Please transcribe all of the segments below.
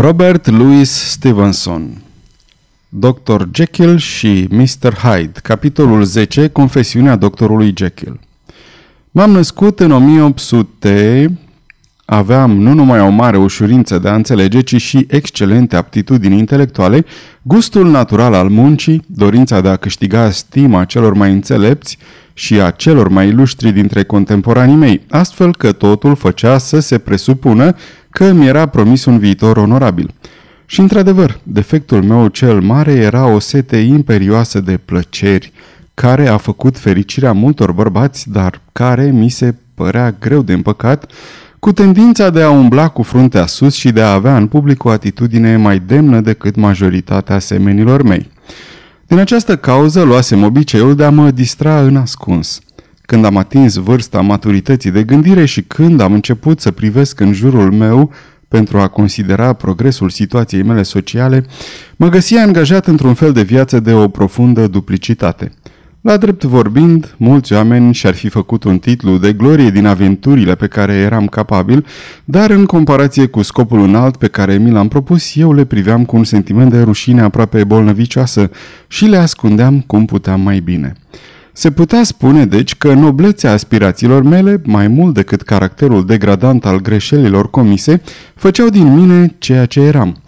Robert Louis Stevenson Dr. Jekyll și Mr. Hyde Capitolul 10 Confesiunea doctorului Jekyll M-am născut în 1800 Aveam nu numai o mare ușurință de a înțelege, ci și excelente aptitudini intelectuale, gustul natural al muncii, dorința de a câștiga stima celor mai înțelepți și a celor mai ilustri dintre contemporanii mei, astfel că totul făcea să se presupună că mi era promis un viitor onorabil. Și într-adevăr, defectul meu cel mare era o sete imperioasă de plăceri, care a făcut fericirea multor bărbați, dar care mi se părea greu de împăcat, cu tendința de a umbla cu fruntea sus și de a avea în public o atitudine mai demnă decât majoritatea semenilor mei. Din această cauză luasem obiceiul de a mă distra în ascuns. Când am atins vârsta maturității de gândire și când am început să privesc în jurul meu pentru a considera progresul situației mele sociale, mă găsia angajat într-un fel de viață de o profundă duplicitate. La drept vorbind, mulți oameni și-ar fi făcut un titlu de glorie din aventurile pe care eram capabil, dar în comparație cu scopul înalt pe care mi l-am propus, eu le priveam cu un sentiment de rușine aproape bolnăvicioasă și le ascundeam cum puteam mai bine. Se putea spune, deci, că noblețea aspirațiilor mele, mai mult decât caracterul degradant al greșelilor comise, făceau din mine ceea ce eram –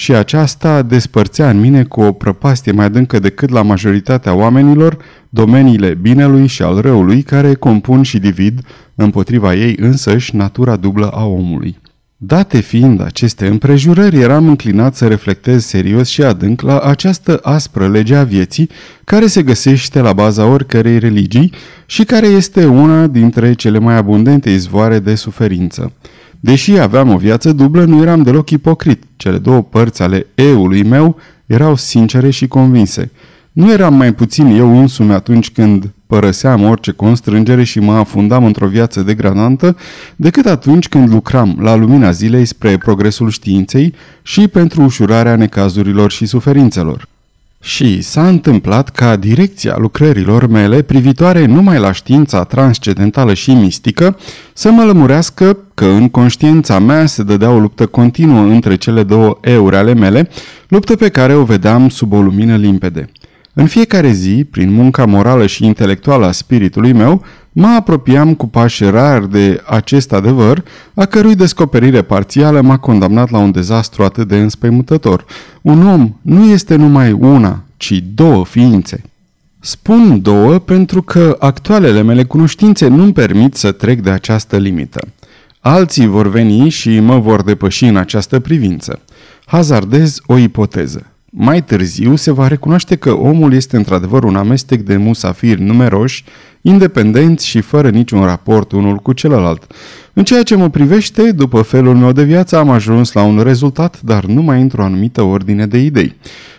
și aceasta despărțea în mine cu o prăpastie mai adâncă decât la majoritatea oamenilor domeniile binelui și al răului care compun și divid împotriva ei însăși natura dublă a omului. Date fiind aceste împrejurări, eram înclinat să reflectez serios și adânc la această aspră lege a vieții care se găsește la baza oricărei religii și care este una dintre cele mai abundente izvoare de suferință. Deși aveam o viață dublă, nu eram deloc ipocrit. Cele două părți ale eului meu erau sincere și convinse. Nu eram mai puțin eu însumi atunci când părăseam orice constrângere și mă afundam într-o viață degradantă, decât atunci când lucram la lumina zilei spre progresul științei și pentru ușurarea necazurilor și suferințelor. Și s-a întâmplat ca direcția lucrărilor mele privitoare numai la știința transcendentală și mistică să mă lămurească că în conștiința mea se dădea o luptă continuă între cele două eure ale mele, luptă pe care o vedeam sub o lumină limpede. În fiecare zi, prin munca morală și intelectuală a spiritului meu, mă apropiam cu pași rar de acest adevăr, a cărui descoperire parțială m-a condamnat la un dezastru atât de înspăimântător. Un om nu este numai una, ci două ființe. Spun două pentru că actualele mele cunoștințe nu-mi permit să trec de această limită. Alții vor veni și mă vor depăși în această privință. Hazardez o ipoteză. Mai târziu se va recunoaște că omul este într-adevăr un amestec de musafiri numeroși, independenți și fără niciun raport unul cu celălalt. În ceea ce mă privește, după felul meu de viață am ajuns la un rezultat, dar numai într-o anumită ordine de idei.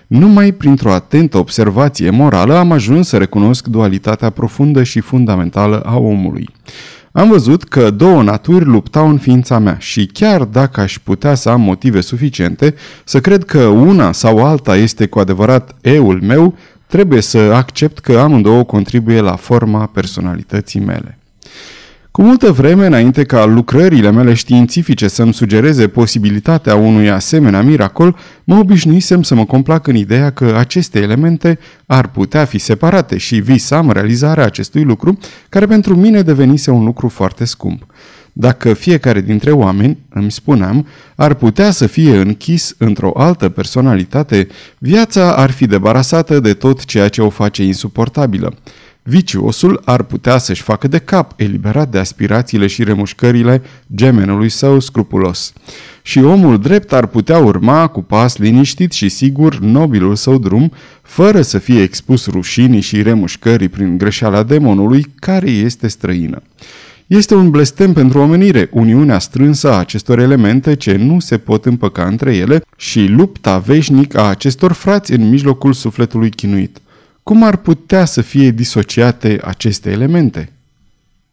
Numai printr-o atentă observație morală am ajuns să recunosc dualitatea profundă și fundamentală a omului. Am văzut că două naturi luptau în ființa mea și chiar dacă aș putea să am motive suficiente să cred că una sau alta este cu adevărat eul meu, trebuie să accept că amândouă contribuie la forma personalității mele. Cu multă vreme înainte ca lucrările mele științifice să-mi sugereze posibilitatea unui asemenea miracol, mă obișnuisem să mă complac în ideea că aceste elemente ar putea fi separate și visam realizarea acestui lucru, care pentru mine devenise un lucru foarte scump. Dacă fiecare dintre oameni, îmi spuneam, ar putea să fie închis într-o altă personalitate, viața ar fi debarasată de tot ceea ce o face insuportabilă. Viciosul ar putea să-și facă de cap, eliberat de aspirațiile și remușcările gemenului său scrupulos. Și omul drept ar putea urma cu pas liniștit și sigur nobilul său drum, fără să fie expus rușinii și remușcării prin greșeala demonului care este străină. Este un blestem pentru omenire, uniunea strânsă a acestor elemente ce nu se pot împăca între ele și lupta veșnică a acestor frați în mijlocul sufletului chinuit. Cum ar putea să fie disociate aceste elemente?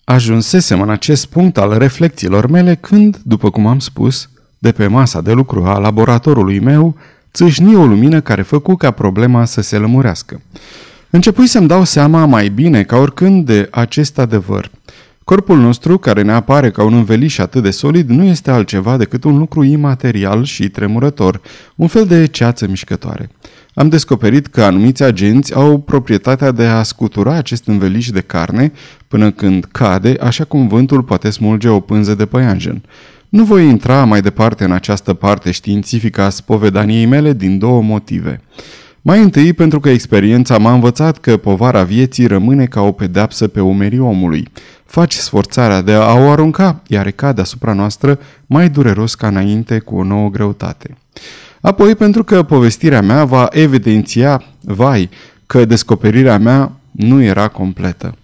Ajunsesem în acest punct al reflecțiilor mele când, după cum am spus, de pe masa de lucru a laboratorului meu, țâșni o lumină care făcu ca problema să se lămurească. Începui să-mi dau seama mai bine ca oricând de acest adevăr. Corpul nostru, care ne apare ca un înveliș atât de solid, nu este altceva decât un lucru imaterial și tremurător, un fel de ceață mișcătoare. Am descoperit că anumiți agenți au proprietatea de a scutura acest înveliș de carne până când cade, așa cum vântul poate smulge o pânză de păianjen. Nu voi intra mai departe în această parte științifică a spovedaniei mele din două motive. Mai întâi pentru că experiența m-a învățat că povara vieții rămâne ca o pedeapsă pe umerii omului. Faci sforțarea de a o arunca, iar cade asupra noastră mai dureros ca înainte cu o nouă greutate. Apoi pentru că povestirea mea va evidenția, vai, că descoperirea mea nu era completă.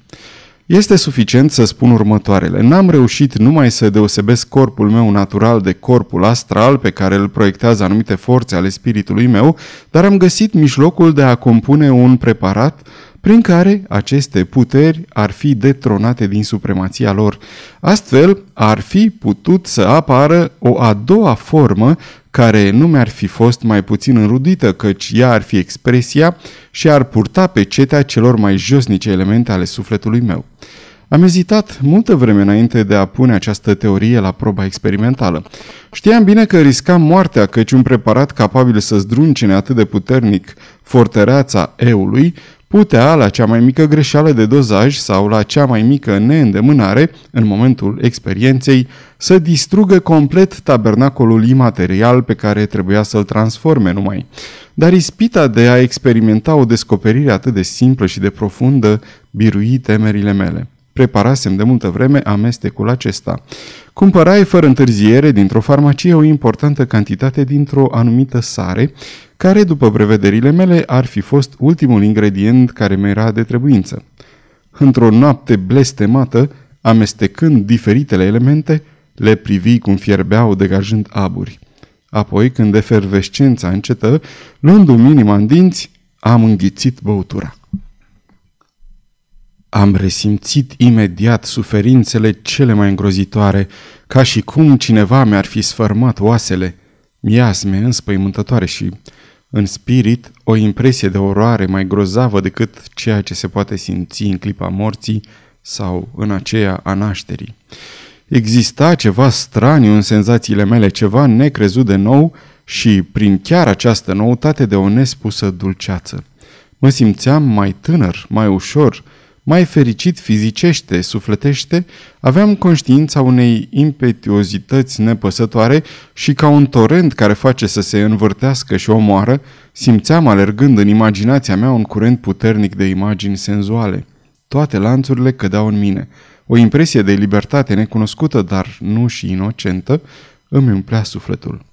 Este suficient să spun următoarele. N-am reușit numai să deosebesc corpul meu natural de corpul astral pe care îl proiectează anumite forțe ale spiritului meu, dar am găsit mijlocul de a compune un preparat prin care aceste puteri ar fi detronate din supremația lor. Astfel, ar fi putut să apară o a doua formă care nu mi-ar fi fost mai puțin înrudită, căci ea ar fi expresia și ar purta pe cetea celor mai josnice elemente ale sufletului meu. Am ezitat multă vreme înainte de a pune această teorie la proba experimentală. Știam bine că riscam moartea, căci un preparat capabil să zdruncine atât de puternic fortăreața eului putea, la cea mai mică greșeală de dozaj sau la cea mai mică neîndemânare, în momentul experienței, să distrugă complet tabernacolul imaterial pe care trebuia să-l transforme numai. Dar ispita de a experimenta o descoperire atât de simplă și de profundă birui temerile mele. Preparasem de multă vreme amestecul acesta. Cumpărai fără întârziere dintr-o farmacie o importantă cantitate dintr-o anumită sare, care, după prevederile mele, ar fi fost ultimul ingredient care mi era de trebuință. Într-o noapte blestemată, amestecând diferitele elemente, le privi cum fierbeau degajând aburi. Apoi, când efervescența încetă, luându-mi inima în dinți, am înghițit băutura. Am resimțit imediat suferințele cele mai îngrozitoare, ca și cum cineva mi-ar fi sfărmat oasele, miasme înspăimântătoare și, în spirit, o impresie de oroare mai grozavă decât ceea ce se poate simți în clipa morții sau în aceea a nașterii. Exista ceva straniu în senzațiile mele, ceva necrezut de nou și, prin chiar această noutate de o nespusă dulceață. Mă simțeam mai tânăr, mai ușor, mai fericit fizicește, sufletește, aveam conștiința unei impetuozități nepăsătoare și ca un torent care face să se învârtească și omoară, simțeam alergând în imaginația mea un curent puternic de imagini senzuale. Toate lanțurile cădeau în mine. O impresie de libertate necunoscută, dar nu și inocentă, îmi umplea sufletul.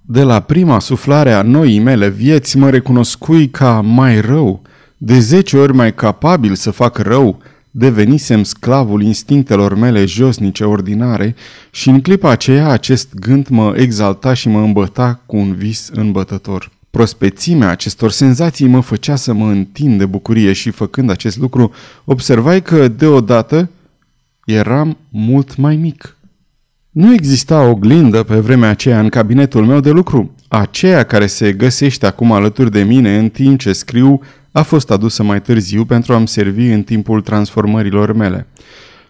De la prima suflare a noii mele vieți mă recunoscui ca mai rău, de zece ori mai capabil să fac rău, devenisem sclavul instinctelor mele josnice ordinare și în clipa aceea acest gând mă exalta și mă îmbăta cu un vis îmbătător. Prospețimea acestor senzații mă făcea să mă întind de bucurie și făcând acest lucru, observai că deodată eram mult mai mic. Nu exista oglindă pe vremea aceea în cabinetul meu de lucru, aceea care se găsește acum alături de mine în timp ce scriu a fost adusă mai târziu pentru a-mi servi în timpul transformărilor mele.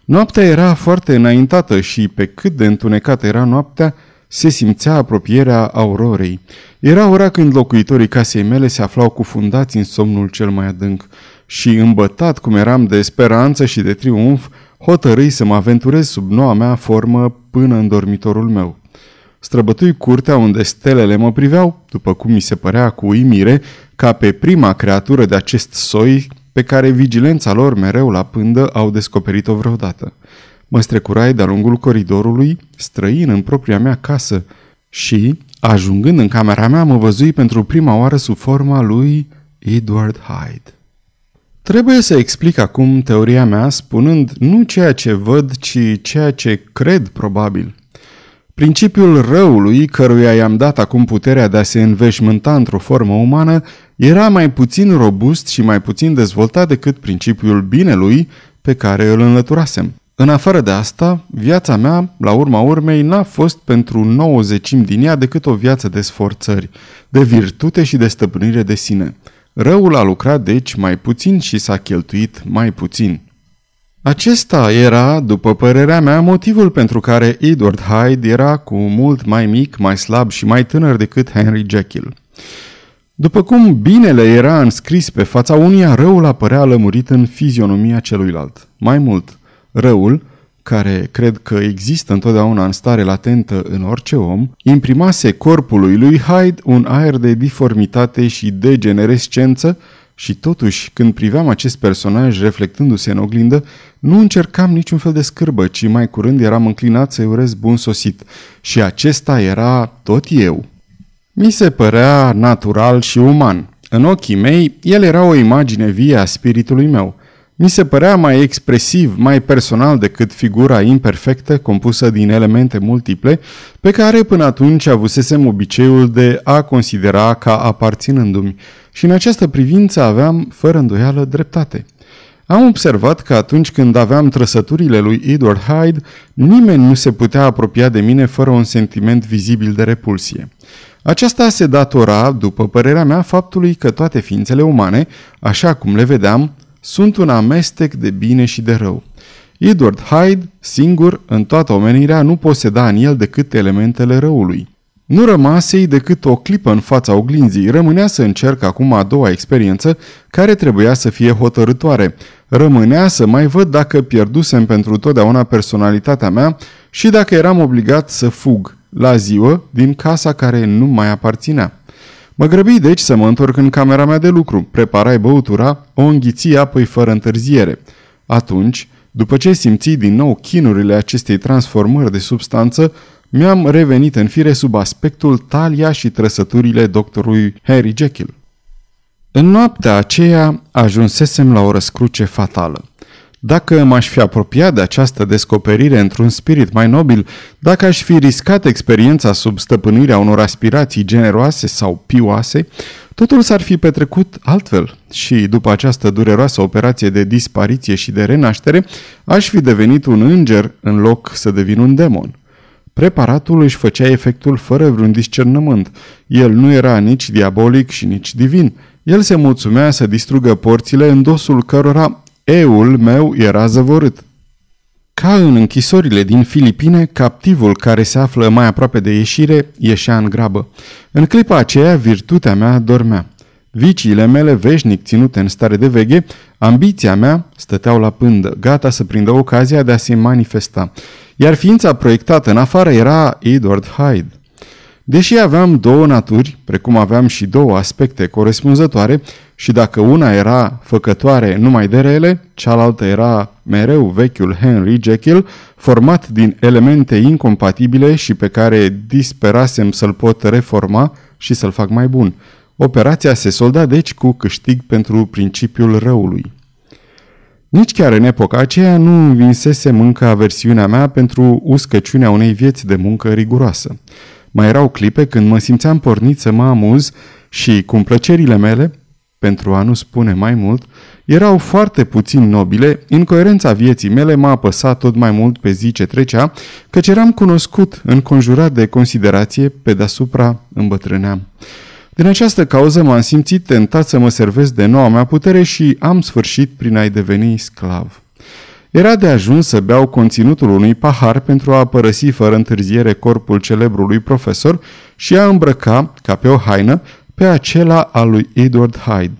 Noaptea era foarte înaintată și pe cât de întunecată era noaptea, se simțea apropierea aurorei. Era ora când locuitorii casei mele se aflau cufundați în somnul cel mai adânc și, îmbătat cum eram de speranță și de triumf, hotărâi să mă aventurez sub noua mea formă până în dormitorul meu. Străbătui curtea unde stelele mă priveau, după cum mi se părea cu uimire, ca pe prima creatură de acest soi pe care vigilența lor mereu la pândă au descoperit-o vreodată. Mă strecurai de-a lungul coridorului, străin în propria mea casă și, ajungând în camera mea, mă văzui pentru prima oară sub forma lui Edward Hyde. Trebuie să explic acum teoria mea spunând nu ceea ce văd, ci ceea ce cred probabil – Principiul răului, căruia i-am dat acum puterea de a se înveșmânta într-o formă umană, era mai puțin robust și mai puțin dezvoltat decât principiul binelui pe care îl înlăturasem. În afară de asta, viața mea, la urma urmei, n-a fost pentru 90 din ea decât o viață de sforțări, de virtute și de stăpânire de sine. Răul a lucrat, deci, mai puțin și s-a cheltuit mai puțin. Acesta era, după părerea mea, motivul pentru care Edward Hyde era cu mult mai mic, mai slab și mai tânăr decât Henry Jekyll. După cum binele era înscris pe fața unia, răul apărea lămurit în fizionomia celuilalt. Mai mult, răul, care cred că există întotdeauna în stare latentă în orice om, imprimase corpului lui Hyde un aer de diformitate și degenerescență și totuși, când priveam acest personaj reflectându-se în oglindă, nu încercam niciun fel de scârbă, ci mai curând eram înclinat să-i urez bun sosit. Și acesta era tot eu. Mi se părea natural și uman. În ochii mei, el era o imagine vie a spiritului meu. Mi se părea mai expresiv, mai personal decât figura imperfectă compusă din elemente multiple, pe care până atunci avusesem obiceiul de a considera ca aparținându-mi. Și în această privință aveam, fără îndoială, dreptate. Am observat că atunci când aveam trăsăturile lui Edward Hyde, nimeni nu se putea apropia de mine fără un sentiment vizibil de repulsie. Aceasta se datora, după părerea mea, faptului că toate ființele umane, așa cum le vedeam, sunt un amestec de bine și de rău. Edward Hyde, singur, în toată omenirea, nu poseda în el decât elementele răului. Nu rămasei decât o clipă în fața oglinzii, rămânea să încerc acum a doua experiență, care trebuia să fie hotărătoare. Rămânea să mai văd dacă pierdusem pentru totdeauna personalitatea mea și dacă eram obligat să fug, la ziua, din casa care nu mai aparținea. Mă grăbi deci să mă întorc în camera mea de lucru, preparai băutura, o înghiți apoi fără întârziere. Atunci, după ce simți din nou chinurile acestei transformări de substanță, mi-am revenit în fire sub aspectul talia și trăsăturile doctorului Harry Jekyll. În noaptea aceea ajunsesem la o răscruce fatală. Dacă m-aș fi apropiat de această descoperire într-un spirit mai nobil, dacă aș fi riscat experiența sub stăpânirea unor aspirații generoase sau pioase, totul s-ar fi petrecut altfel și după această dureroasă operație de dispariție și de renaștere, aș fi devenit un înger în loc să devin un demon. Preparatul își făcea efectul fără vreun discernământ. El nu era nici diabolic și nici divin. El se mulțumea să distrugă porțile în dosul cărora Eul meu era zăvorât. Ca în închisorile din Filipine, captivul care se află mai aproape de ieșire ieșea în grabă. În clipa aceea, virtutea mea dormea. Viciile mele veșnic ținute în stare de veghe, ambiția mea stăteau la pândă, gata să prindă ocazia de a se manifesta. Iar ființa proiectată în afară era Edward Hyde. Deși aveam două naturi, precum aveam și două aspecte corespunzătoare, și dacă una era făcătoare numai de rele, cealaltă era mereu vechiul Henry Jekyll, format din elemente incompatibile și pe care disperasem să-l pot reforma și să-l fac mai bun. Operația se solda deci cu câștig pentru principiul răului. Nici chiar în epoca aceea nu învinsesem încă aversiunea mea pentru uscăciunea unei vieți de muncă riguroasă. Mai erau clipe când mă simțeam pornit să mă amuz și, cum plăcerile mele, pentru a nu spune mai mult, erau foarte puțin nobile, incoerența vieții mele m-a apăsat tot mai mult pe zi ce trecea, căci eram cunoscut, înconjurat de considerație, pe deasupra îmbătrâneam. Din această cauză m-am simțit tentat să mă servesc de noua mea putere și am sfârșit prin a-i deveni sclav. Era de ajuns să beau conținutul unui pahar pentru a părăsi fără întârziere corpul celebrului profesor și a îmbrăca, ca pe o haină, pe acela al lui Edward Hyde.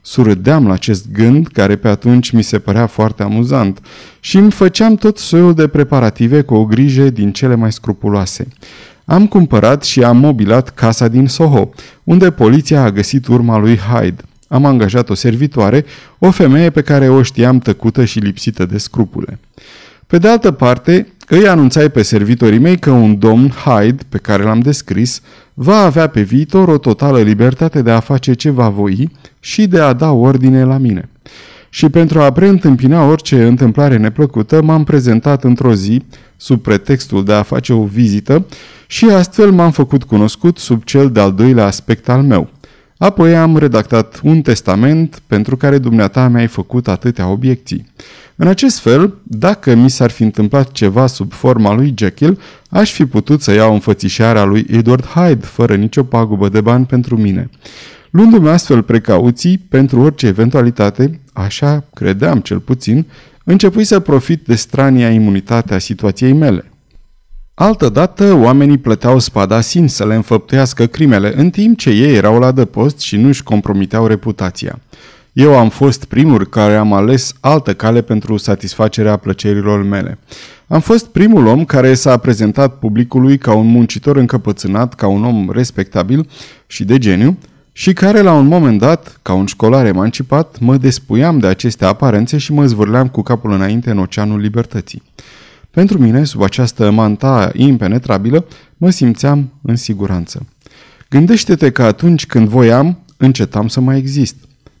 Surâdeam la acest gând, care pe atunci mi se părea foarte amuzant, și îmi făceam tot soiul de preparative cu o grijă din cele mai scrupuloase. Am cumpărat și am mobilat casa din Soho, unde poliția a găsit urma lui Hyde. Am angajat o servitoare, o femeie pe care o știam tăcută și lipsită de scrupule. Pe de altă parte, îi anunțai pe servitorii mei că un domn Hyde, pe care l-am descris, va avea pe viitor o totală libertate de a face ce va voi și de a da ordine la mine. Și pentru a preîntâmpina orice întâmplare neplăcută, m-am prezentat într-o zi, sub pretextul de a face o vizită, și astfel m-am făcut cunoscut sub cel de-al doilea aspect al meu. Apoi am redactat un testament pentru care dumneata mi-ai făcut atâtea obiecții. În acest fel, dacă mi s-ar fi întâmplat ceva sub forma lui Jekyll, aș fi putut să iau înfățișarea lui Edward Hyde fără nicio pagubă de bani pentru mine. Luându-mi astfel precauții pentru orice eventualitate, așa credeam cel puțin, începui să profit de strania imunitatea situației mele. Altădată, oamenii plăteau spada sin să le înfăptuiască crimele, în timp ce ei erau la dăpost și nu-și compromiteau reputația. Eu am fost primul care am ales altă cale pentru satisfacerea plăcerilor mele. Am fost primul om care s-a prezentat publicului ca un muncitor încăpățânat, ca un om respectabil și de geniu, și care la un moment dat, ca un școlar emancipat, mă despuiam de aceste aparențe și mă zvârleam cu capul înainte în oceanul libertății. Pentru mine, sub această manta impenetrabilă, mă simțeam în siguranță. Gândește-te că atunci când voiam, încetam să mai exist.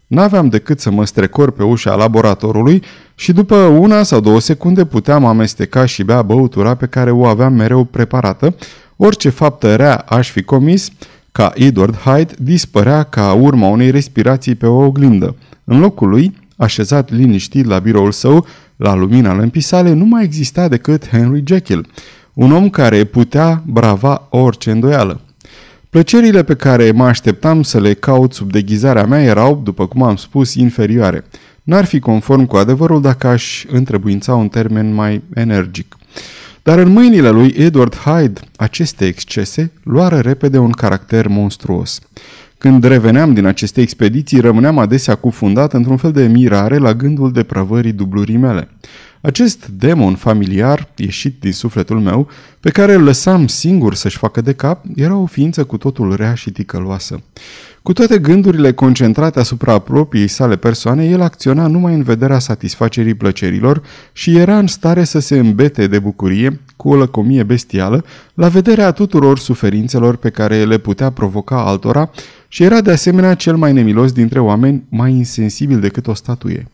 N-aveam decât să mă strecor pe ușa laboratorului și după una sau două secunde puteam amesteca și bea băutura pe care o aveam mereu preparată, orice faptă rea aș fi comis, ca Edward Hyde dispărea ca urma unei respirații pe o oglindă. În locul lui, așezat liniștit la biroul său, la lumina lămpii sale, nu mai exista decât Henry Jekyll, un om care putea brava orice îndoială. Plăcerile pe care mă așteptam să le caut sub deghizarea mea erau, după cum am spus, inferioare. N-ar fi conform cu adevărul dacă aș întrebuința un termen mai energic. Dar în mâinile lui Edward Hyde, aceste excese luară repede un caracter monstruos. Când reveneam din aceste expediții, rămâneam adesea cufundat într-un fel de mirare la gândul depravării dublurii mele. Acest demon familiar, ieșit din sufletul meu, pe care îl lăsam singur să-și facă de cap, era o ființă cu totul rea și ticăloasă. Cu toate gândurile concentrate asupra propriei sale persoane, el acționa numai în vederea satisfacerii plăcerilor și era în stare să se îmbete de bucurie, cu o lăcomie bestială, la vederea tuturor suferințelor pe care le putea provoca altora și era de asemenea cel mai nemilos dintre oameni, mai insensibil decât o statuie.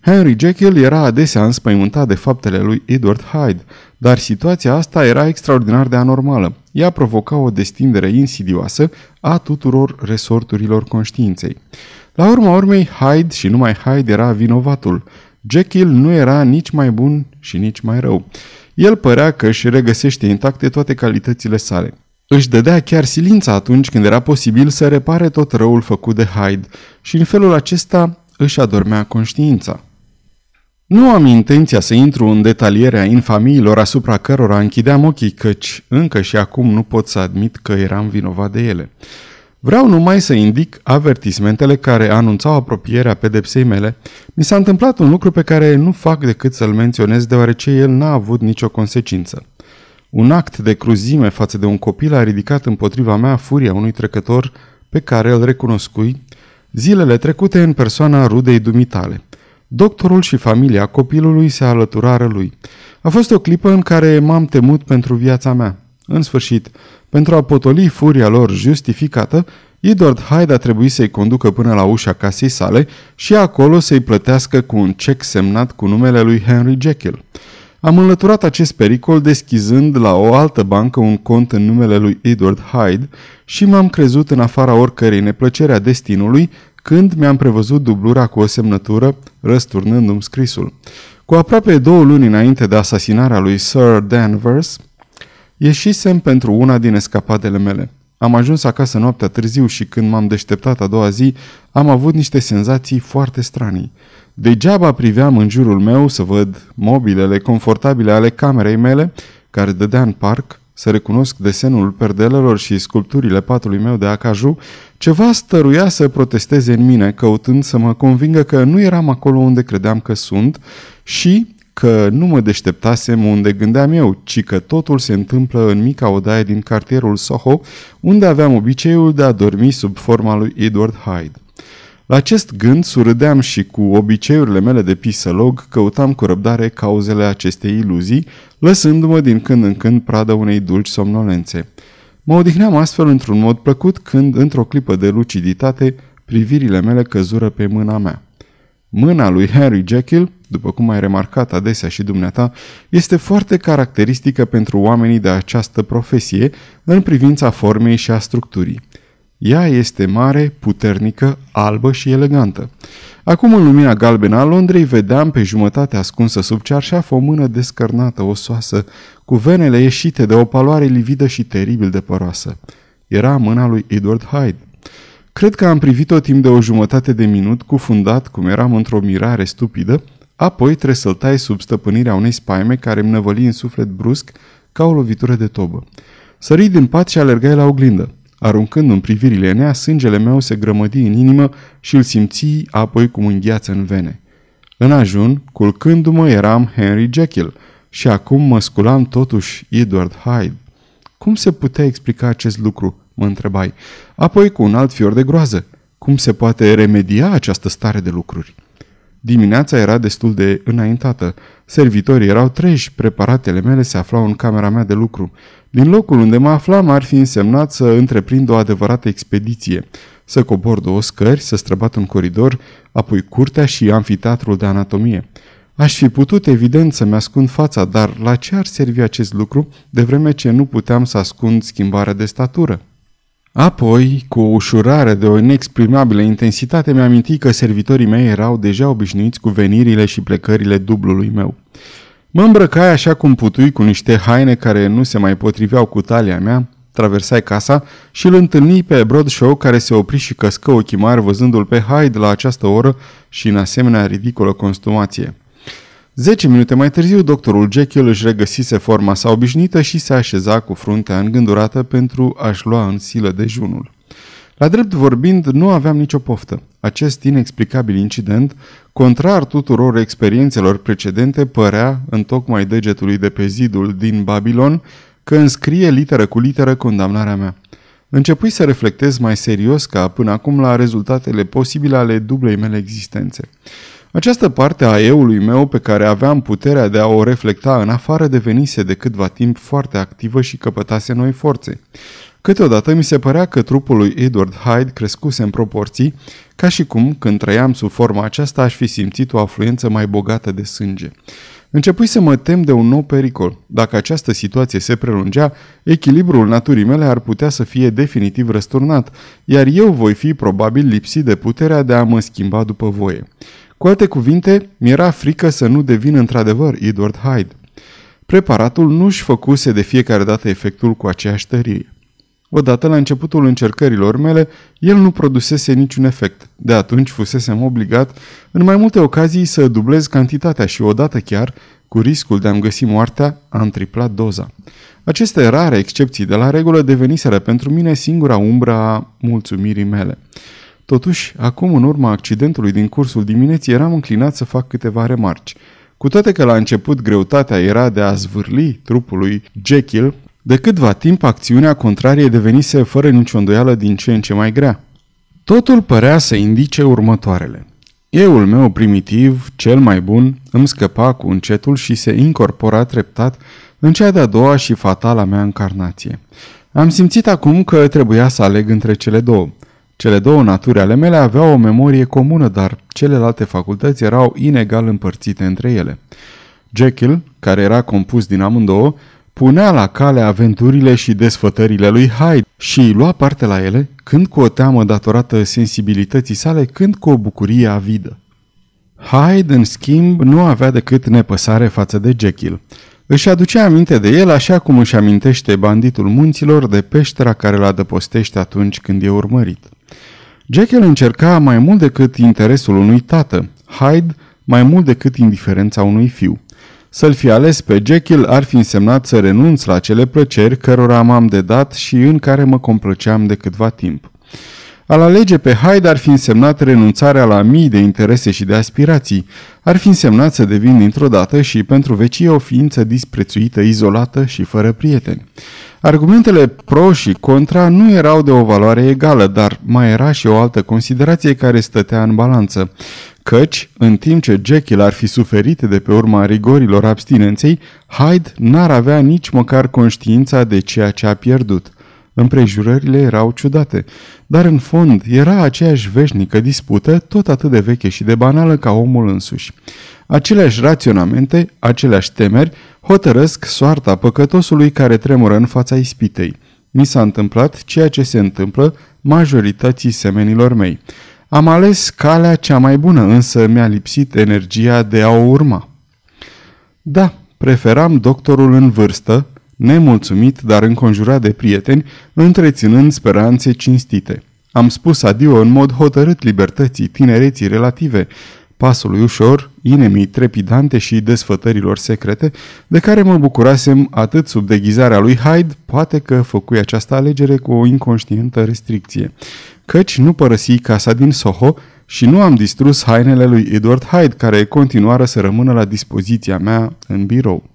Henry Jekyll era adesea înspăimântat de faptele lui Edward Hyde, dar situația asta era extraordinar de anormală. Ea provoca o destindere insidioasă a tuturor resorturilor conștiinței. La urma urmei, Hyde și numai Hyde era vinovatul. Jekyll nu era nici mai bun și nici mai rău. El părea că își regăsește intacte toate calitățile sale. Își dădea chiar silința atunci când era posibil să repare tot răul făcut de Hyde și în felul acesta își adormea conștiința. Nu am intenția să intru în detalierea infamiilor asupra cărora închideam ochii, căci încă și acum nu pot să admit că eram vinovat de ele. Vreau numai să indic avertismentele care anunțau apropierea pedepsei mele. Mi s-a întâmplat un lucru pe care nu fac decât să-l menționez deoarece el n-a avut nicio consecință. Un act de cruzime față de un copil a ridicat împotriva mea furia unui trecător pe care îl recunoscui zilele trecute în persoana rudei dumitale – Doctorul și familia copilului se alăturară lui. A fost o clipă în care m-am temut pentru viața mea. În sfârșit, pentru a potoli furia lor justificată, Edward Hyde a trebuit să-i conducă până la ușa casei sale și acolo să-i plătească cu un cec semnat cu numele lui Henry Jekyll. Am înlăturat acest pericol deschizând la o altă bancă un cont în numele lui Edward Hyde și m-am crezut în afara oricărei neplăceri a destinului când mi-am prevăzut dublura cu o semnătură, răsturnându-mi scrisul. Cu aproape două luni înainte de asasinarea lui Sir Danvers, ieșisem pentru una din escapadele mele. Am ajuns acasă noaptea târziu și când m-am deșteptat a doua zi, am avut niște senzații foarte stranii. Degeaba priveam în jurul meu să văd mobilele confortabile ale camerei mele, care dădea în parc, să recunosc desenul perdelelor și sculpturile patului meu de acaju, ceva stăruia să protesteze în mine, căutând să mă convingă că nu eram acolo unde credeam că sunt și că nu mă deșteptasem unde gândeam eu, ci că totul se întâmplă în mica odaie din cartierul Soho, unde aveam obiceiul de a dormi sub forma lui Edward Hyde. La acest gând surâdeam și cu obiceiurile mele de pisolog căutam cu răbdare cauzele acestei iluzii, lăsându-mă din când în când pradă unei dulci somnolențe. Mă odihneam astfel într-un mod plăcut când, într-o clipă de luciditate, privirile mele căzură pe mâna mea. Mâna lui Harry Jekyll, după cum ai remarcat adesea și dumneata, este foarte caracteristică pentru oamenii de această profesie în privința formei și a structurii. Ea este mare, puternică, albă și elegantă. Acum în lumina galbenă a Londrei vedeam pe jumătate ascunsă sub cearșaf o mână descărnată, osoasă, cu venele ieșite de o paloare lividă și teribil de păroasă. Era mâna lui Edward Hyde. Cred că am privit-o timp de o jumătate de minut, cufundat, cum eram într-o mirare stupidă, apoi tresăltai sub stăpânirea unei spaime care îmi năvăli în suflet brusc ca o lovitură de tobă. Sări din pat și alergai la oglindă. Aruncând în privirile în ea, sângele meu se grămădi în inimă și îl simți apoi cum îngheață în vene. În ajun, culcându-mă, eram Henry Jekyll și acum mă sculam totuși Edward Hyde. Cum se putea explica acest lucru? mă întrebai. Apoi cu un alt fior de groază. Cum se poate remedia această stare de lucruri? Dimineața era destul de înaintată. Servitorii erau treji, preparatele mele se aflau în camera mea de lucru. Din locul unde mă aflam ar fi însemnat să întreprind o adevărată expediție, să cobor două scări, să străbat un coridor, apoi curtea și amfiteatrul de anatomie. Aș fi putut, evident, să-mi ascund fața, dar la ce ar servi acest lucru, de vreme ce nu puteam să ascund schimbarea de statură? Apoi, cu o ușurare de o inexprimabilă intensitate, mi-am amintit că servitorii mei erau deja obișnuiți cu venirile și plecările dublului meu. Mă îmbrăcai așa cum putui cu niște haine care nu se mai potriveau cu talia mea, traversai casa și îl întâlni pe Broadshow care se opri și căscă ochii mari văzându-l pe Hyde la această oră și în asemenea ridicolă constumație. Zece minute mai târziu, doctorul Jekyll își regăsise forma sa obișnuită și se așeza cu fruntea îngândurată pentru a-și lua în silă dejunul. La drept vorbind, nu aveam nicio poftă. Acest inexplicabil incident, contrar tuturor experiențelor precedente, părea, în tocmai degetului de pe zidul din Babilon, că înscrie literă cu literă condamnarea mea. Începui să reflectez mai serios ca până acum la rezultatele posibile ale dublei mele existențe. Această parte a eului meu pe care aveam puterea de a o reflecta în afară devenise de câtva timp foarte activă și căpătase noi forțe. Câteodată mi se părea că trupul lui Edward Hyde crescuse în proporții, ca și cum, când trăiam sub forma aceasta, aș fi simțit o afluență mai bogată de sânge. Începui să mă tem de un nou pericol. Dacă această situație se prelungea, echilibrul naturii mele ar putea să fie definitiv răsturnat, iar eu voi fi probabil lipsit de puterea de a mă schimba după voie. Cu alte cuvinte, mi-era frică să nu devin într-adevăr Edward Hyde. Preparatul nu-și făcuse de fiecare dată efectul cu aceeași tărie. Odată, la începutul încercărilor mele, el nu produsese niciun efect. De atunci fusesem obligat, în mai multe ocazii, să dublez cantitatea și odată chiar, cu riscul de a-mi găsi moartea, am triplat doza. Aceste rare excepții de la regulă deveniseră pentru mine singura umbră a mulțumirii mele. Totuși, acum, în urma accidentului din cursul dimineții, eram înclinat să fac câteva remarci. Cu toate că la început greutatea era de a zvârli trupul lui Jekyll, de câtva timp acțiunea contrarie devenise fără nicio îndoială din ce în ce mai grea. Totul părea să indice următoarele. Euul meu primitiv, cel mai bun, îmi scăpa cu încetul și se incorpora treptat în cea de-a doua și fatala mea încarnație. Am simțit acum că trebuia să aleg între cele două – cele două naturi ale mele aveau o memorie comună, dar celelalte facultăți erau inegal împărțite între ele. Jekyll, care era compus din amândouă, punea la cale aventurile și desfătările lui Hyde și lua parte la ele, când cu o teamă datorată sensibilității sale, când cu o bucurie avidă. Hyde, în schimb, nu avea decât nepăsare față de Jekyll. Își aducea aminte de el așa cum își amintește banditul munților de peștera care îl adăpostește atunci când e urmărit. Jekyll încerca mai mult decât interesul unui tată, Hyde mai mult decât indiferența unui fiu. Să-l fi ales pe Jekyll ar fi însemnat să renunț la cele plăceri cărora m-am dedat și în care mă complăceam de câtva timp. Al alege pe Hyde ar fi însemnat renunțarea la mii de interese și de aspirații, ar fi însemnat să devin dintr-o dată și pentru vecie o ființă disprețuită, izolată și fără prieteni. Argumentele pro și contra nu erau de o valoare egală, dar mai era și o altă considerație care stătea în balanță. Căci, în timp ce Jekyll ar fi suferit de pe urma rigorilor abstinenței, Hyde n-ar avea nici măcar conștiința de ceea ce a pierdut. Împrejurările erau ciudate, dar în fond era aceeași veșnică dispută, tot atât de veche și de banală ca omul însuși. Aceleași raționamente, aceleași temeri, hotărăsc soarta păcătosului care tremură în fața ispitei. Mi s-a întâmplat ceea ce se întâmplă majorității semenilor mei. Am ales calea cea mai bună, însă mi-a lipsit energia de a o urma. Da, preferam doctorul în vârstă, nemulțumit, dar înconjurat de prieteni, întreținând speranțe cinstite. Am spus adio în mod hotărât libertății, tinereții relative, pasului ușor, inemii trepidante și desfătărilor secrete, de care mă bucurasem atât sub deghizarea lui Hyde, poate că făcui această alegere cu o inconștientă restricție, căci nu părăsi casa din Soho și nu am distrus hainele lui Edward Hyde, care continuară să rămână la dispoziția mea în birou.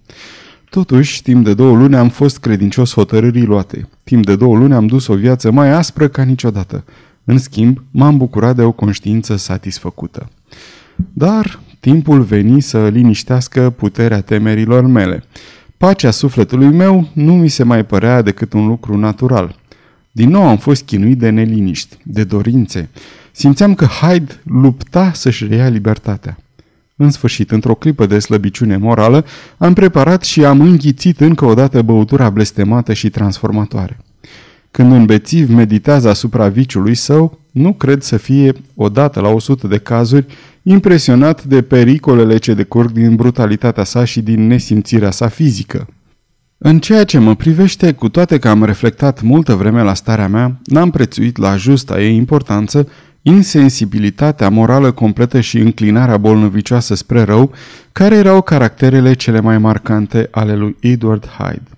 Totuși, timp de două luni am fost credincios hotărârii luate. Timp de două luni am dus o viață mai aspră ca niciodată. În schimb, m-am bucurat de o conștiință satisfăcută. Dar timpul veni să liniștească puterea temerilor mele. Pacea sufletului meu nu mi se mai părea decât un lucru natural. Din nou am fost chinuit de neliniști, de dorințe. Simțeam că Hyde lupta să-și reia libertatea. În sfârșit, într-o clipă de slăbiciune morală, am preparat și am înghițit încă o dată băutura blestemată și transformatoare. Când un bețiv meditează asupra viciului său, nu cred să fie, odată la 100 de cazuri, impresionat de pericolele ce decurg din brutalitatea sa și din nesimțirea sa fizică. În ceea ce mă privește, cu toate că am reflectat multă vreme la starea mea, n-am prețuit la justa ei importanță insensibilitatea morală completă și înclinarea bolnăvicioasă spre rău, care erau caracterele cele mai marcante ale lui Edward Hyde.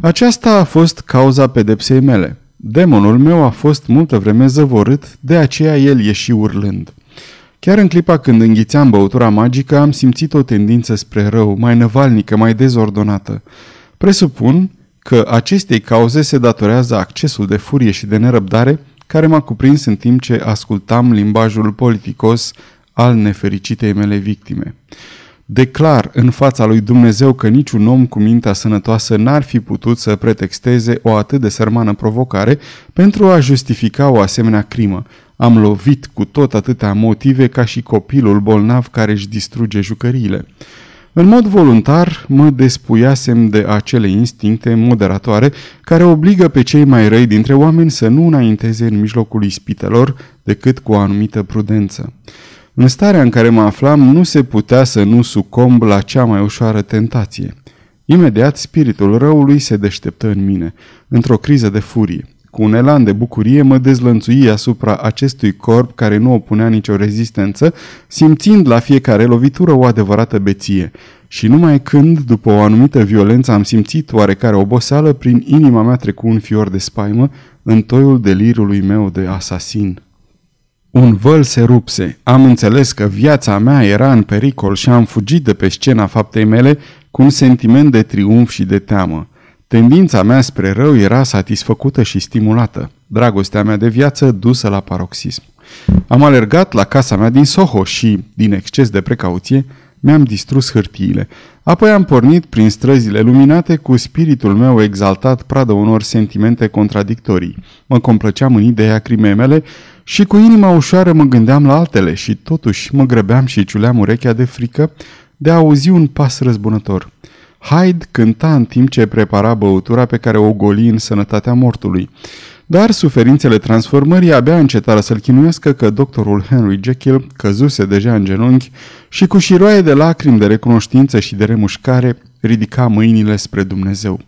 Aceasta a fost cauza pedepsei mele. Demonul meu a fost multă vreme zăvorât, de aceea el ieși urlând. Chiar în clipa când înghițeam băutura magică, am simțit o tendință spre rău, mai năvalnică, mai dezordonată. Presupun că acestei cauze se datorează accesul de furie și de nerăbdare care m-a cuprins în timp ce ascultam limbajul politicos al nefericitei mele victime. Declar în fața lui Dumnezeu că niciun om cu mintea sănătoasă n-ar fi putut să pretexteze o atât de sărmană provocare pentru a justifica o asemenea crimă. Am lovit cu tot atâtea motive ca și copilul bolnav care își distruge jucăriile. În mod voluntar mă despuiasem de acele instincte moderatoare care obligă pe cei mai răi dintre oameni să nu înainteze în mijlocul ispitelor decât cu o anumită prudență. În starea în care mă aflam nu se putea să nu sucomb la cea mai ușoară tentație. Imediat spiritul răului se deșteptă în mine, într-o criză de furie. Cu un elan de bucurie mă dezlănțui asupra acestui corp care nu opunea nicio rezistență, simțind la fiecare lovitură o adevărată beție. Și numai când, după o anumită violență, am simțit oarecare oboseală, prin inima mea trecu un fior de spaimă în toiul delirului meu de asasin. Un văl se rupse. Am înțeles că viața mea era în pericol și am fugit de pe scena faptei mele cu un sentiment de triumf și de teamă. Tendința mea spre rău era satisfăcută și stimulată, dragostea mea de viață dusă la paroxism. Am alergat la casa mea din Soho și, din exces de precauție, mi-am distrus hârtiile. Apoi am pornit prin străzile luminate cu spiritul meu exaltat pradă unor sentimente contradictorii. Mă complăceam în ideea crimei mele și cu inima ușoară mă gândeam la altele și totuși mă grăbeam și ciuleam urechea de frică de a auzi un pas răzbunător. Hyde cânta în timp ce prepara băutura pe care o goli în sănătatea mortului. Dar suferințele transformării abia încetară să-l chinuiască că doctorul Henry Jekyll căzuse deja în genunchi și cu șiroaie de lacrimi de recunoștință și de remușcare ridica mâinile spre Dumnezeu.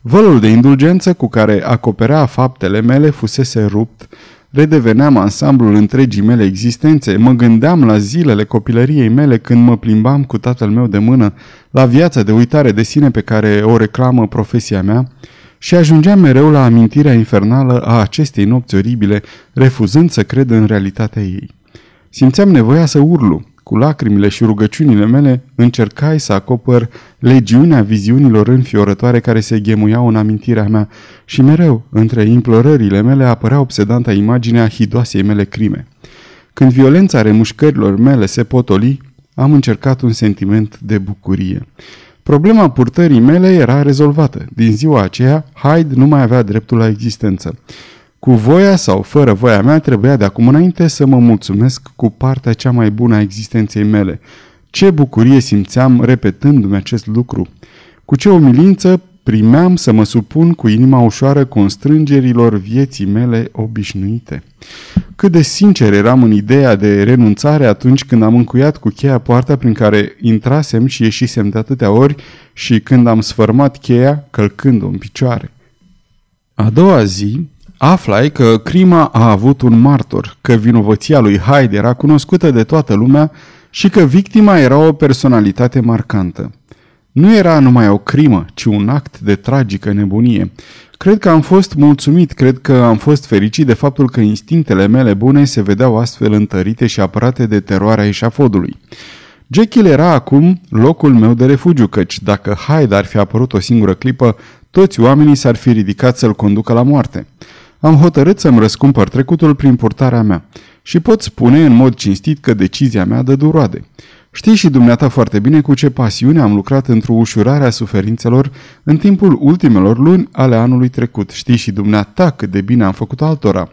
Vălul de indulgență cu care acoperea faptele mele fusese rupt, redeveneam ansamblul întregii mele existențe, mă gândeam la zilele copilăriei mele când mă plimbam cu tatăl meu de mână, la viața de uitare de sine pe care o reclamă profesia mea și ajungeam mereu la amintirea infernală a acestei nopți oribile, refuzând să cred în realitatea ei. Simțeam nevoia să urlu, cu lacrimile și rugăciunile mele, încercai să acopăr legiunea viziunilor înfiorătoare care se ghemuiau în amintirea mea și mereu, între implorările mele, apărea obsedanta imaginea hidoasei mele crime. Când violența remușcărilor mele se potoli, am încercat un sentiment de bucurie. Problema purtării mele era rezolvată. Din ziua aceea, Hyde nu mai avea dreptul la existență. Cu voia sau fără voia mea trebuia de acum înainte să mă mulțumesc cu partea cea mai bună a existenței mele. Ce bucurie simțeam repetându-mi acest lucru. Cu ce umilință primeam să mă supun cu inima ușoară constrângerilor vieții mele obișnuite. Cât de sincer eram în ideea de renunțare atunci când am încuiat cu cheia poarta prin care intrasem și ieșisem de atâtea ori și când am sfărmat cheia călcând-o în picioare. A doua zi, Aflai că crima a avut un martor, că vinovăția lui Hyde era cunoscută de toată lumea și că victima era o personalitate marcantă. Nu era numai o crimă, ci un act de tragică nebunie. Cred că am fost mulțumit, cred că am fost fericit de faptul că instinctele mele bune se vedeau astfel întărite și apărate de teroarea eșafodului. Jekyll era acum locul meu de refugiu, căci dacă Hyde ar fi apărut o singură clipă, toți oamenii s-ar fi ridicat să-l conducă la moarte. Am hotărât să-mi răscumpăr trecutul prin purtarea mea și pot spune în mod cinstit că decizia mea dă duroade. Știți și dumneata foarte bine cu ce pasiune am lucrat într-o ușurare a suferințelor în timpul ultimelor luni ale anului trecut. Știți și dumneata cât de bine am făcut altora.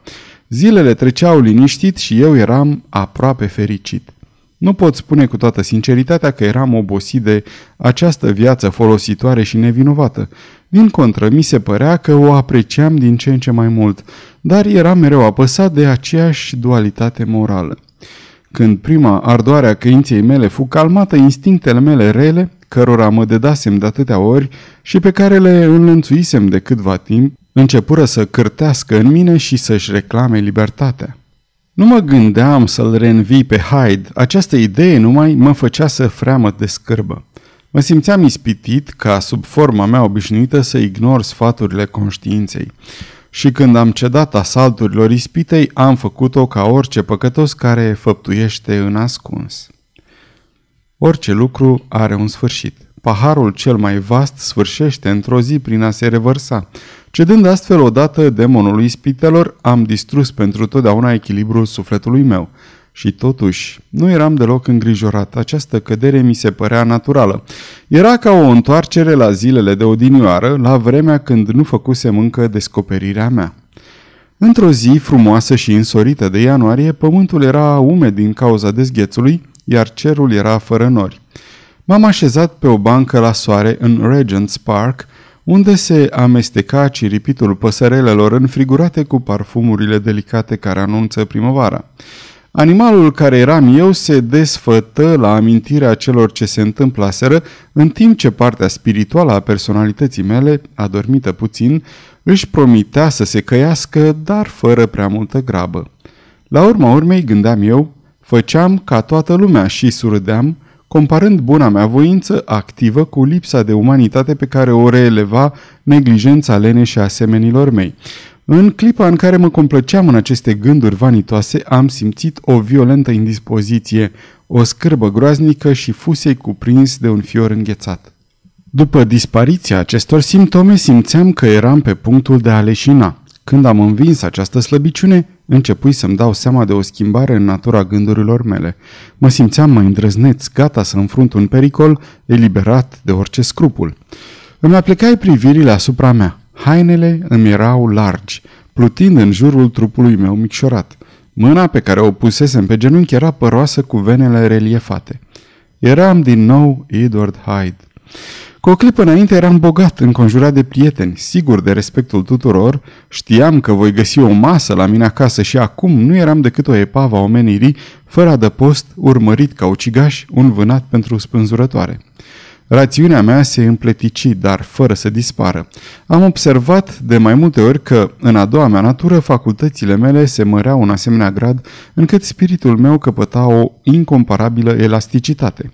Zilele treceau liniștit și eu eram aproape fericit. Nu pot spune cu toată sinceritatea că eram obosit de această viață folositoare și nevinovată. Din contră, mi se părea că o apreciam din ce în ce mai mult, dar eram mereu apăsat de aceeași dualitate morală. Când prima ardoare a căinței mele fu calmată, instinctele mele rele, cărora mă dedasem de atâtea ori și pe care le înlănțuisem de câtva timp, începură să cârtească în mine și să-și reclame libertatea. Nu mă gândeam să-l reînvii pe Hyde, această idee numai mă făcea să freamă de scârbă. Mă simțeam ispitit ca sub forma mea obișnuită să ignor sfaturile conștiinței. Și când am cedat asalturilor ispitei, am făcut-o ca orice păcătos care făptuiește în ascuns. Orice lucru are un sfârșit. Paharul cel mai vast sfârșește într-o zi prin a se revărsa. Cedând astfel odată demonului spitelor, am distrus pentru totdeauna echilibrul sufletului meu. Și totuși, nu eram deloc îngrijorat. Această cădere mi se părea naturală. Era ca o întoarcere la zilele de odinioară, la vremea când nu făcusem încă descoperirea mea. Într-o zi frumoasă și însorită de ianuarie, pământul era umed din cauza dezghețului, iar cerul era fără nori. M-am așezat pe o bancă la soare în Regent's Park, unde se amesteca ciripitul păsărelelor înfrigurate cu parfumurile delicate care anunță primăvara. Animalul care eram eu se desfătă la amintirea celor ce se întâmplaseră, în timp ce partea spirituală a personalității mele, adormită puțin, își promitea să se căiască, dar fără prea multă grabă. La urma urmei, gândeam eu, făceam ca toată lumea și surâdeam, comparând buna mea voință activă cu lipsa de umanitate pe care o reeleva neglijența lene și asemenilor mei. În clipa în care mă complăceam în aceste gânduri vanitoase, am simțit o violentă indispoziție, o scârbă groaznică și fusei cuprins de un fior înghețat. După dispariția acestor simptome, simțeam că eram pe punctul de a leșina. Când am învins această slăbiciune, începui să-mi dau seama de o schimbare în natura gândurilor mele. Mă simțeam mai îndrăzneț, gata să înfrunt un pericol, eliberat de orice scrupul. Îmi aplicai privirile asupra mea. Hainele îmi erau largi, plutind în jurul trupului meu micșorat. Mâna pe care o pusesem pe genunchi era păroasă cu venele reliefate. Eram din nou Edward Hyde. Cu o clipă înainte eram bogat, înconjurat de prieteni, sigur de respectul tuturor, știam că voi găsi o masă la mine acasă și acum nu eram decât o epavă a omenirii, fără adăpost, urmărit ca ucigaș, un vânat pentru spânzurătoare. Rațiunea mea se împletici, dar fără să dispară. Am observat de mai multe ori că, în a doua mea natură, facultățile mele se măreau în asemenea grad, încât spiritul meu căpăta o incomparabilă elasticitate.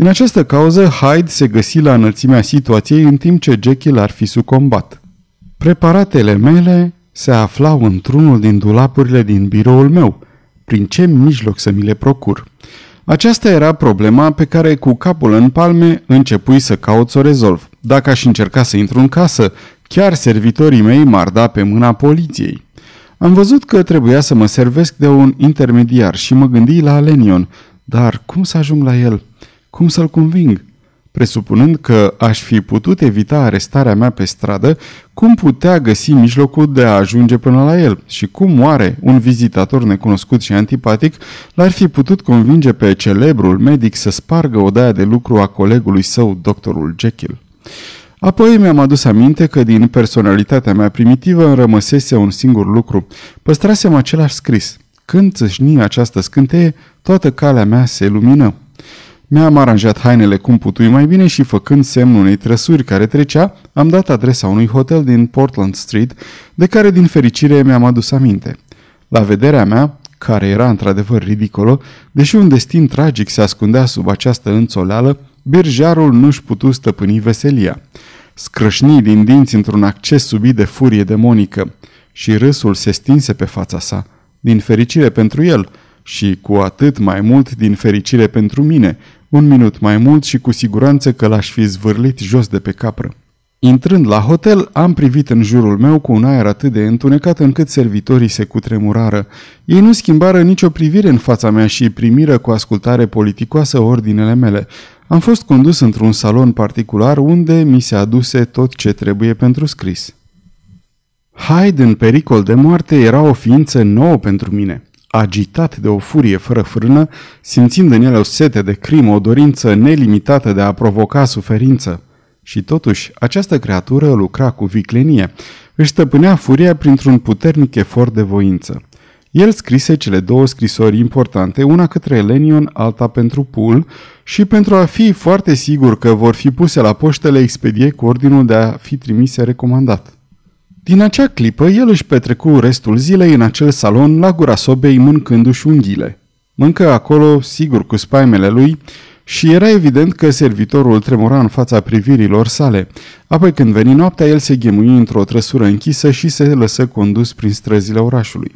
Din această cauză, Hyde se găsi la înălțimea situației în timp ce Jekyll ar fi sucombat. Preparatele mele se aflau într-unul din dulapurile din biroul meu. Prin ce mijloc să mi le procur? Aceasta era problema pe care cu capul în palme începui să caut să o rezolv. Dacă aș încerca să intru în casă, chiar servitorii mei m-ar da pe mâna poliției. Am văzut că trebuia să mă servesc de un intermediar și mă gândi la Lenion, dar cum să ajung la el? Cum să-l conving? Presupunând că aș fi putut evita arestarea mea pe stradă, cum putea găsi mijlocul de a ajunge până la el? Și cum oare un vizitator necunoscut și antipatic l-ar fi putut convinge pe celebrul medic să spargă odaia de lucru a colegului său, doctorul Jekyll? Apoi mi-am adus aminte că din personalitatea mea primitivă îmi rămăsese un singur lucru. Păstrasem același scris. Când țâșni această scânteie, toată calea mea se lumină. Mi-am aranjat hainele cum putui mai bine și făcând semnul unei trăsuri care trecea, am dat adresa unui hotel din Portland Street, de care din fericire mi-am adus aminte. La vederea mea, care era într-adevăr ridicolo, deși un destin tragic se ascundea sub această înțoleală, birjarul nu-și putu stăpâni veselia. Scrâșni din dinți într-un acces subit de furie demonică și râsul se stinse pe fața sa, din fericire pentru el și cu atât mai mult din fericire pentru mine, un minut mai mult și cu siguranță că l-aș fi zvârlit jos de pe capră. Intrând la hotel, am privit în jurul meu cu un aer atât de întunecat încât servitorii se cutremurară. Ei nu schimbară nicio privire în fața mea și primiră cu ascultare politicoasă ordinele mele. Am fost condus într-un salon particular unde mi se aduse tot ce trebuie pentru scris. Hyde în pericol de moarte era o ființă nouă pentru mine. Agitat de o furie fără frână, simțind în el o sete de crimă, o dorință nelimitată de a provoca suferință. Și totuși, această creatură lucra cu viclenie. Își stăpânea furia printr-un puternic efort de voință. El scrise cele două scrisori importante, una către Lenion, alta pentru Pool, și pentru a fi foarte sigur că vor fi puse la poștă, le expedie cu ordinul de a fi trimise recomandat. Din acea clipă, el își petrecu restul zilei în acel salon la gura sobei mâncându-și unghiile. Mâncă acolo, sigur cu spaimele lui, și era evident că servitorul tremura în fața privirilor sale. Apoi când veni noaptea, el se ghemui într-o trăsură închisă și se lăsă condus prin străzile orașului.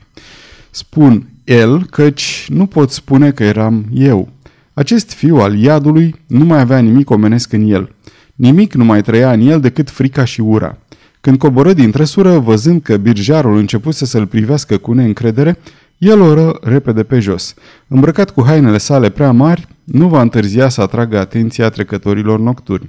Spun el, căci nu pot spune că eram eu. Acest fiu al iadului nu mai avea nimic omenesc în el. Nimic nu mai trăia în el decât frica și ura. Când coboră din trăsură, văzând că birjarul începuse să-l privească cu neîncredere, el o ră repede pe jos. Îmbrăcat cu hainele sale prea mari, nu va întârzia să atragă atenția trecătorilor nocturni.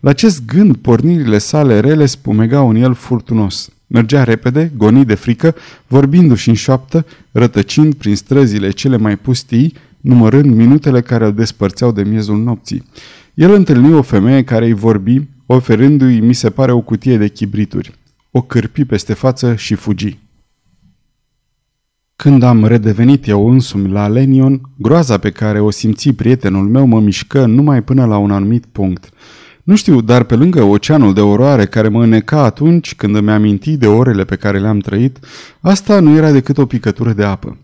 La acest gând, pornirile sale rele spumegau în el furtunos. Mergea repede, gonit de frică, vorbindu-și în șoaptă, rătăcind prin străzile cele mai pustii, numărând minutele care îl despărțeau de miezul nopții. El întâlni o femeie care îi vorbi, oferându-i, mi se pare, o cutie de chibrituri. O cârpi peste față și fugi. Când am redevenit eu însumi la Lenion, groaza pe care o simți prietenul meu mă mișcă numai până la un anumit punct. Nu știu, dar pe lângă oceanul de oroare care mă îneca atunci când îmi aminti de orele pe care le-am trăit, asta nu era decât o picătură de apă.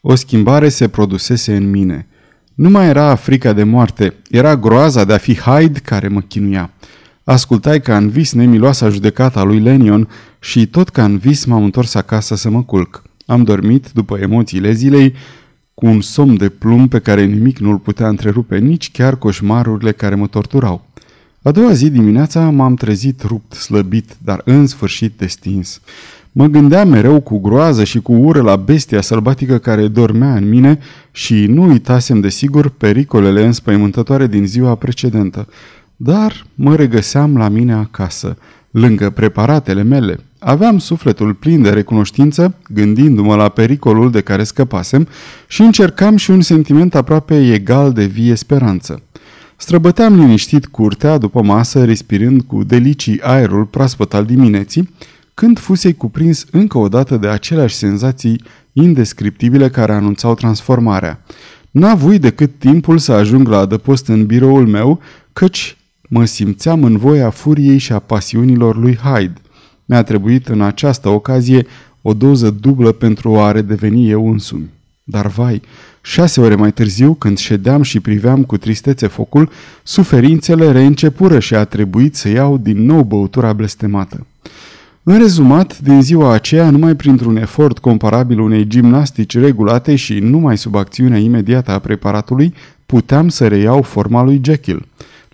O schimbare se produsese în mine. Nu mai era frica de moarte, era groaza de a fi Hyde care mă chinuia. Ascultai ca în vis nemiloasa judecata lui Lenion și tot ca în vis m-am întors acasă să mă culc. Am dormit, după emoțiile zilei, cu un somn de plumb pe care nimic nu-l putea întrerupe, nici chiar coșmarurile care mă torturau. A doua zi dimineața m-am trezit rupt, slăbit, dar în sfârșit destins. Mă gândeam mereu cu groază și cu ură la bestia sălbatică care dormea în mine și nu uitasem de sigur pericolele înspăimântătoare din ziua precedentă. Dar mă regăseam la mine acasă, lângă preparatele mele. Aveam sufletul plin de recunoștință, gândindu-mă la pericolul de care scăpasem și încercam și un sentiment aproape egal de vie speranță. Străbăteam liniștit curtea după masă, respirând cu delicii aerul proaspăt al dimineții, când fusei cuprins încă o dată de aceleași senzații indescriptibile care anunțau transformarea. N-a avut decât timpul să ajung la adăpost în biroul meu, căci mă simțeam în voia furiei și a pasiunilor lui Hyde. Mi-a trebuit în această ocazie o doză dublă pentru a redeveni eu însumi. Dar vai, șase ore mai târziu, când ședeam și priveam cu tristețe focul, suferințele reîncepură și a trebuit să iau din nou băutura blestemată. În rezumat, din ziua aceea, numai printr-un efort comparabil unei gimnastici regulate și numai sub acțiunea imediată a preparatului, puteam să reiau forma lui Jekyll.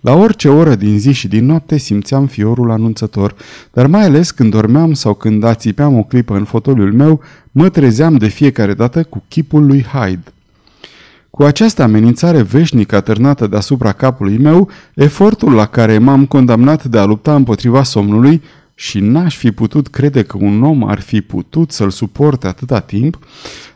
La orice oră din zi și din noapte simțeam fiorul anunțător, dar mai ales când dormeam sau când ațipeam o clipă în fotoliul meu, mă trezeam de fiecare dată cu chipul lui Hyde. Cu această amenințare veșnică atârnată deasupra capului meu, efortul la care m-am condamnat de a lupta împotriva somnului și n-aș fi putut crede că un om ar fi putut să-l suporte atâta timp,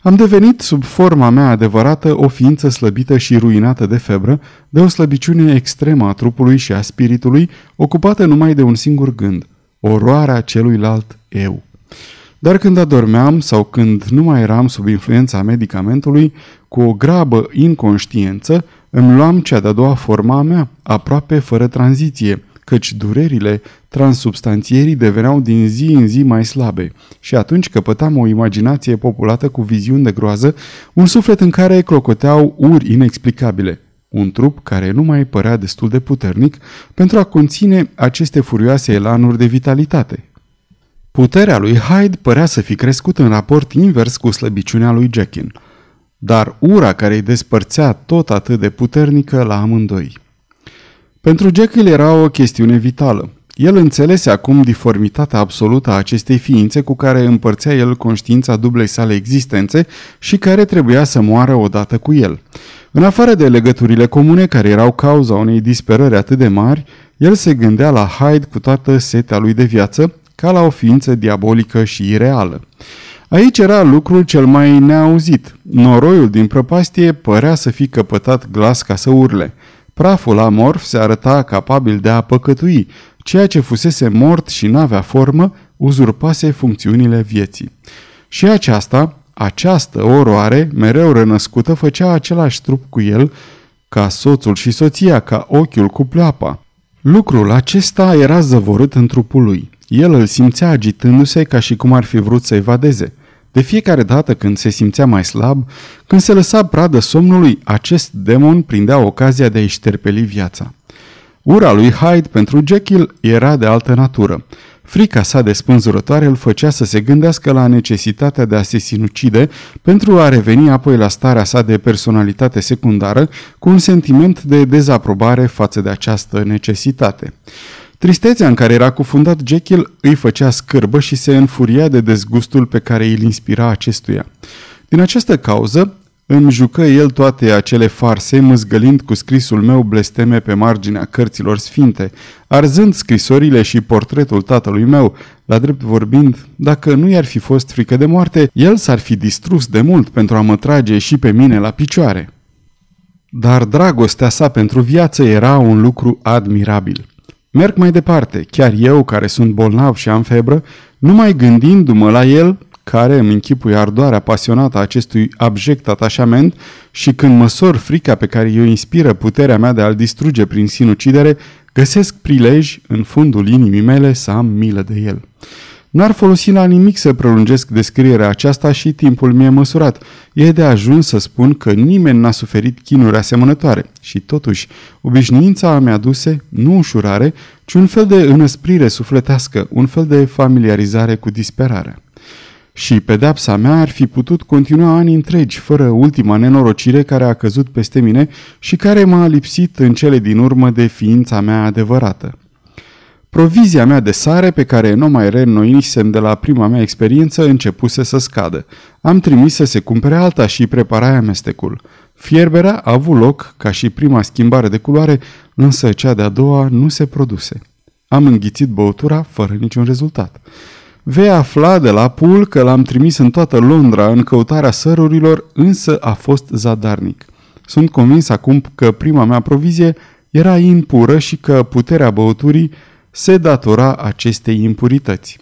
am devenit sub forma mea adevărată o ființă slăbită și ruinată de febră, de o slăbiciune extremă a trupului și a spiritului, ocupată numai de un singur gând, oroarea celuilalt eu. Dar când adormeam sau când nu mai eram sub influența medicamentului, cu o grabă inconștiență, îmi luam cea de-a doua forma a mea, aproape fără tranziție, căci durerile transubstanțierii deveneau din zi în zi mai slabe și atunci căpătam o imaginație populată cu viziuni de groază, un suflet în care clocoteau uri inexplicabile, un trup care nu mai părea destul de puternic pentru a conține aceste furioase elanuri de vitalitate. Puterea lui Hyde părea să fi crescut în raport invers cu slăbiciunea lui Jackin, dar ura care îi despărțea tot atât de puternică la amândoi. Pentru Jekyll era o chestiune vitală. El înțelese acum diformitatea absolută a acestei ființe cu care împărțea el conștiința dublei sale existențe și care trebuia să moară odată cu el. În afară de legăturile comune care erau cauza unei disperări atât de mari, el se gândea la Hyde cu toată setea lui de viață, ca la o ființă diabolică și ireală. Aici era lucrul cel mai neauzit. Noroiul din prăpastie părea să fi căpătat glas ca să urle. Praful amorf se arăta capabil de a păcătui, ceea ce fusese mort și n-avea formă, uzurpase funcțiunile vieții. Și aceasta, această oroare, mereu renăscută, făcea același trup cu el, ca soțul și soția, ca ochiul cu pleapa. Lucrul acesta era zăvorât în trupul lui. El îl simțea agitându-se ca și cum ar fi vrut să evadeze. De fiecare dată când se simțea mai slab, când se lăsa pradă somnului, acest demon prindea ocazia de a-i șterpeli viața. Ura lui Hyde pentru Jekyll era de altă natură. Frica sa de spânzurătoare îl făcea să se gândească la necesitatea de a se sinucide pentru a reveni apoi la starea sa de personalitate secundară cu un sentiment de dezaprobare față de această necesitate. Tristețea în care era cufundat Jekyll îi făcea scârbă și se înfuria de dezgustul pe care îl inspira acestuia. Din această cauză, îmi jucă el toate acele farse, măzgălind cu scrisul meu blesteme pe marginea cărților sfinte, arzând scrisorile și portretul tatălui meu. La drept vorbind, dacă nu i-ar fi fost frică de moarte, el s-ar fi distrus de mult pentru a mă trage și pe mine la picioare. Dar dragostea sa pentru viață era un lucru admirabil. Merg mai departe, chiar eu care sunt bolnav și am febră, numai gândindu-mă la el, care îmi închipuie ardoarea pasionată a acestui abject atașament și când măsor frica pe care o inspiră puterea mea de a-l distruge prin sinucidere, găsesc prilej în fundul inimii mele să am milă de el. N-ar folosi la nimic să prelungesc descrierea aceasta și timpul mi-e măsurat. E de ajuns să spun că nimeni n-a suferit chinuri asemănătoare și totuși obișnuința mi-a aduse, nu ușurare, ci un fel de înăsprire sufletească, un fel de familiarizare cu disperarea. Și pedepsa mea ar fi putut continua ani întregi, fără ultima nenorocire care a căzut peste mine și care m-a lipsit în cele din urmă de ființa mea adevărată. Provizia mea de sare, pe care nu mai reînnoisem de la prima mea experiență, începuse să scadă. Am trimis să se cumpere alta și preparai amestecul. Fierberea a avut loc ca și prima schimbare de culoare, însă cea de-a doua nu se produse. Am înghițit băutura fără niciun rezultat. Vei afla de la Pul că l-am trimis în toată Londra în căutarea sărurilor, însă a fost zadarnic. Sunt convins acum că prima mea provizie era impură și că puterea băuturii se datora acestei impurități.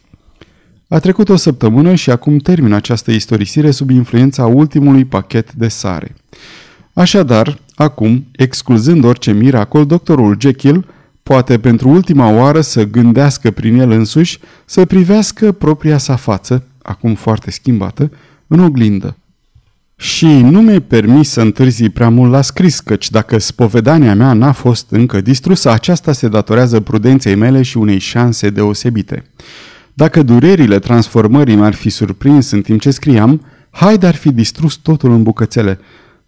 A trecut o săptămână și acum termin această istorisire sub influența ultimului pachet de sare. Așadar, acum, excluzând orice miracol, doctorul Jekyll poate pentru ultima oară să gândească prin el însuși, să privească propria sa față, acum foarte schimbată, în oglindă. Și nu mi-e permis să întârzi prea mult la scris, căci dacă spovedania mea n-a fost încă distrusă, aceasta se datorează prudenței mele și unei șanse deosebite. Dacă durerile transformării m-ar fi surprins în timp ce scriam, haide ar fi distrus totul în bucățele.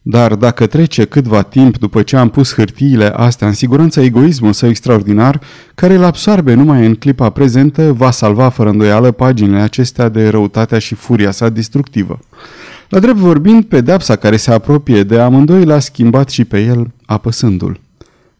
Dar dacă trece câtva timp după ce am pus hârtiile astea în siguranță, egoismul său extraordinar, care îl absorbe numai în clipa prezentă, va salva fără îndoială paginile acestea de răutatea și furia sa destructivă. La drept vorbind, pedepsa care se apropie de amândoi l-a schimbat și pe el, apăsându-l.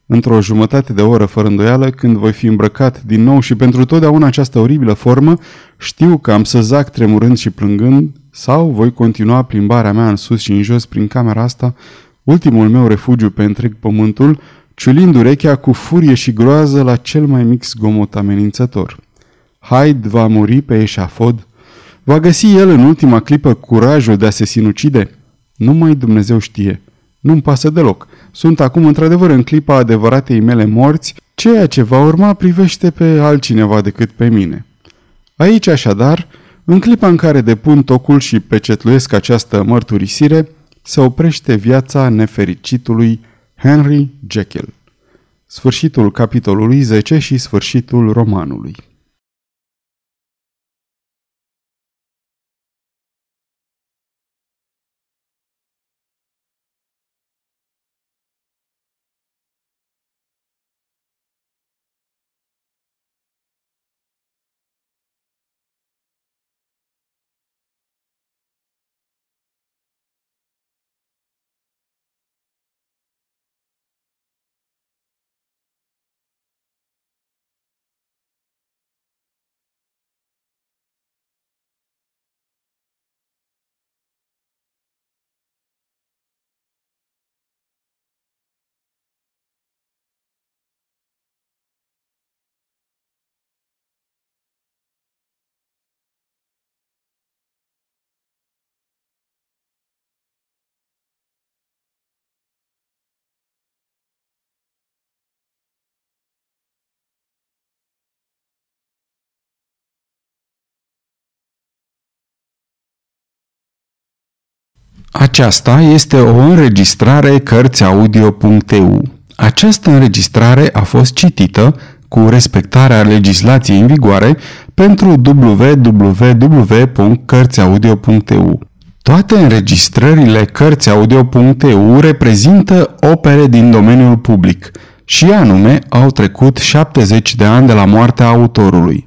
Într-o jumătate de oră fără îndoială, când voi fi îmbrăcat din nou și pentru totdeauna această oribilă formă, știu că am să zac tremurând și plângând, sau voi continua plimbarea mea în sus și în jos prin camera asta, ultimul meu refugiu pe întreg pământul, ciulind urechea cu furie și groază la cel mai mic zgomot amenințător. Haid va muri pe eșafod Va găsi el în ultima clipă curajul de a se sinucide? Numai Dumnezeu știe. Nu-mi pasă deloc. Sunt acum într-adevăr în clipa adevăratei mele morți, ceea ce va urma privește pe altcineva decât pe mine. Aici, așadar, în clipa în care depun tocul și pecetluiesc această mărturisire, se oprește viața nefericitului Henry Jekyll. Sfârșitul capitolului 10 și sfârșitul romanului. Aceasta este o înregistrare Cărțiaudio.eu. Această înregistrare a fost citită cu respectarea legislației în vigoare pentru www.cărțiaudio.eu. Toate înregistrările Cărțiaudio.eu reprezintă opere din domeniul public și anume au trecut 70 de ani de la moartea autorului.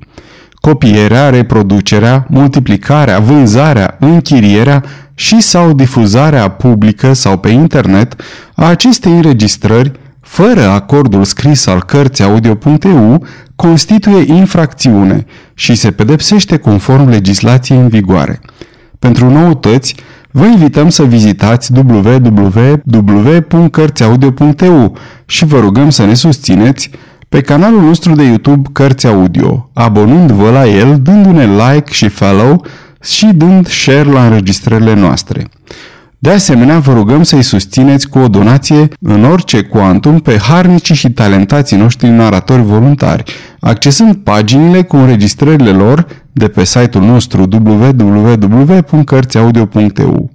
Copierea, reproducerea, multiplicarea, vânzarea, închirierea și sau difuzarea publică sau pe internet a acestei înregistrări fără acordul scris al cărții audio.eu constituie infracțiune și se pedepsește conform legislației în vigoare. Pentru noutăți, vă invităm să vizitați www.cărțiaudio.eu și vă rugăm să ne susțineți pe canalul nostru de YouTube Cărți Audio, abonând-vă la el, dându-ne like și follow și dând share la înregistrările noastre. De asemenea, vă rugăm să-i susțineți cu o donație în orice cuantum pe harnicii și talentații noștri naratori voluntari, accesând paginile cu înregistrările lor de pe site-ul nostru www.cărțiaudio.eu.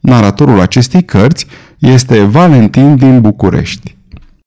Naratorul acestei cărți este Valentin din București.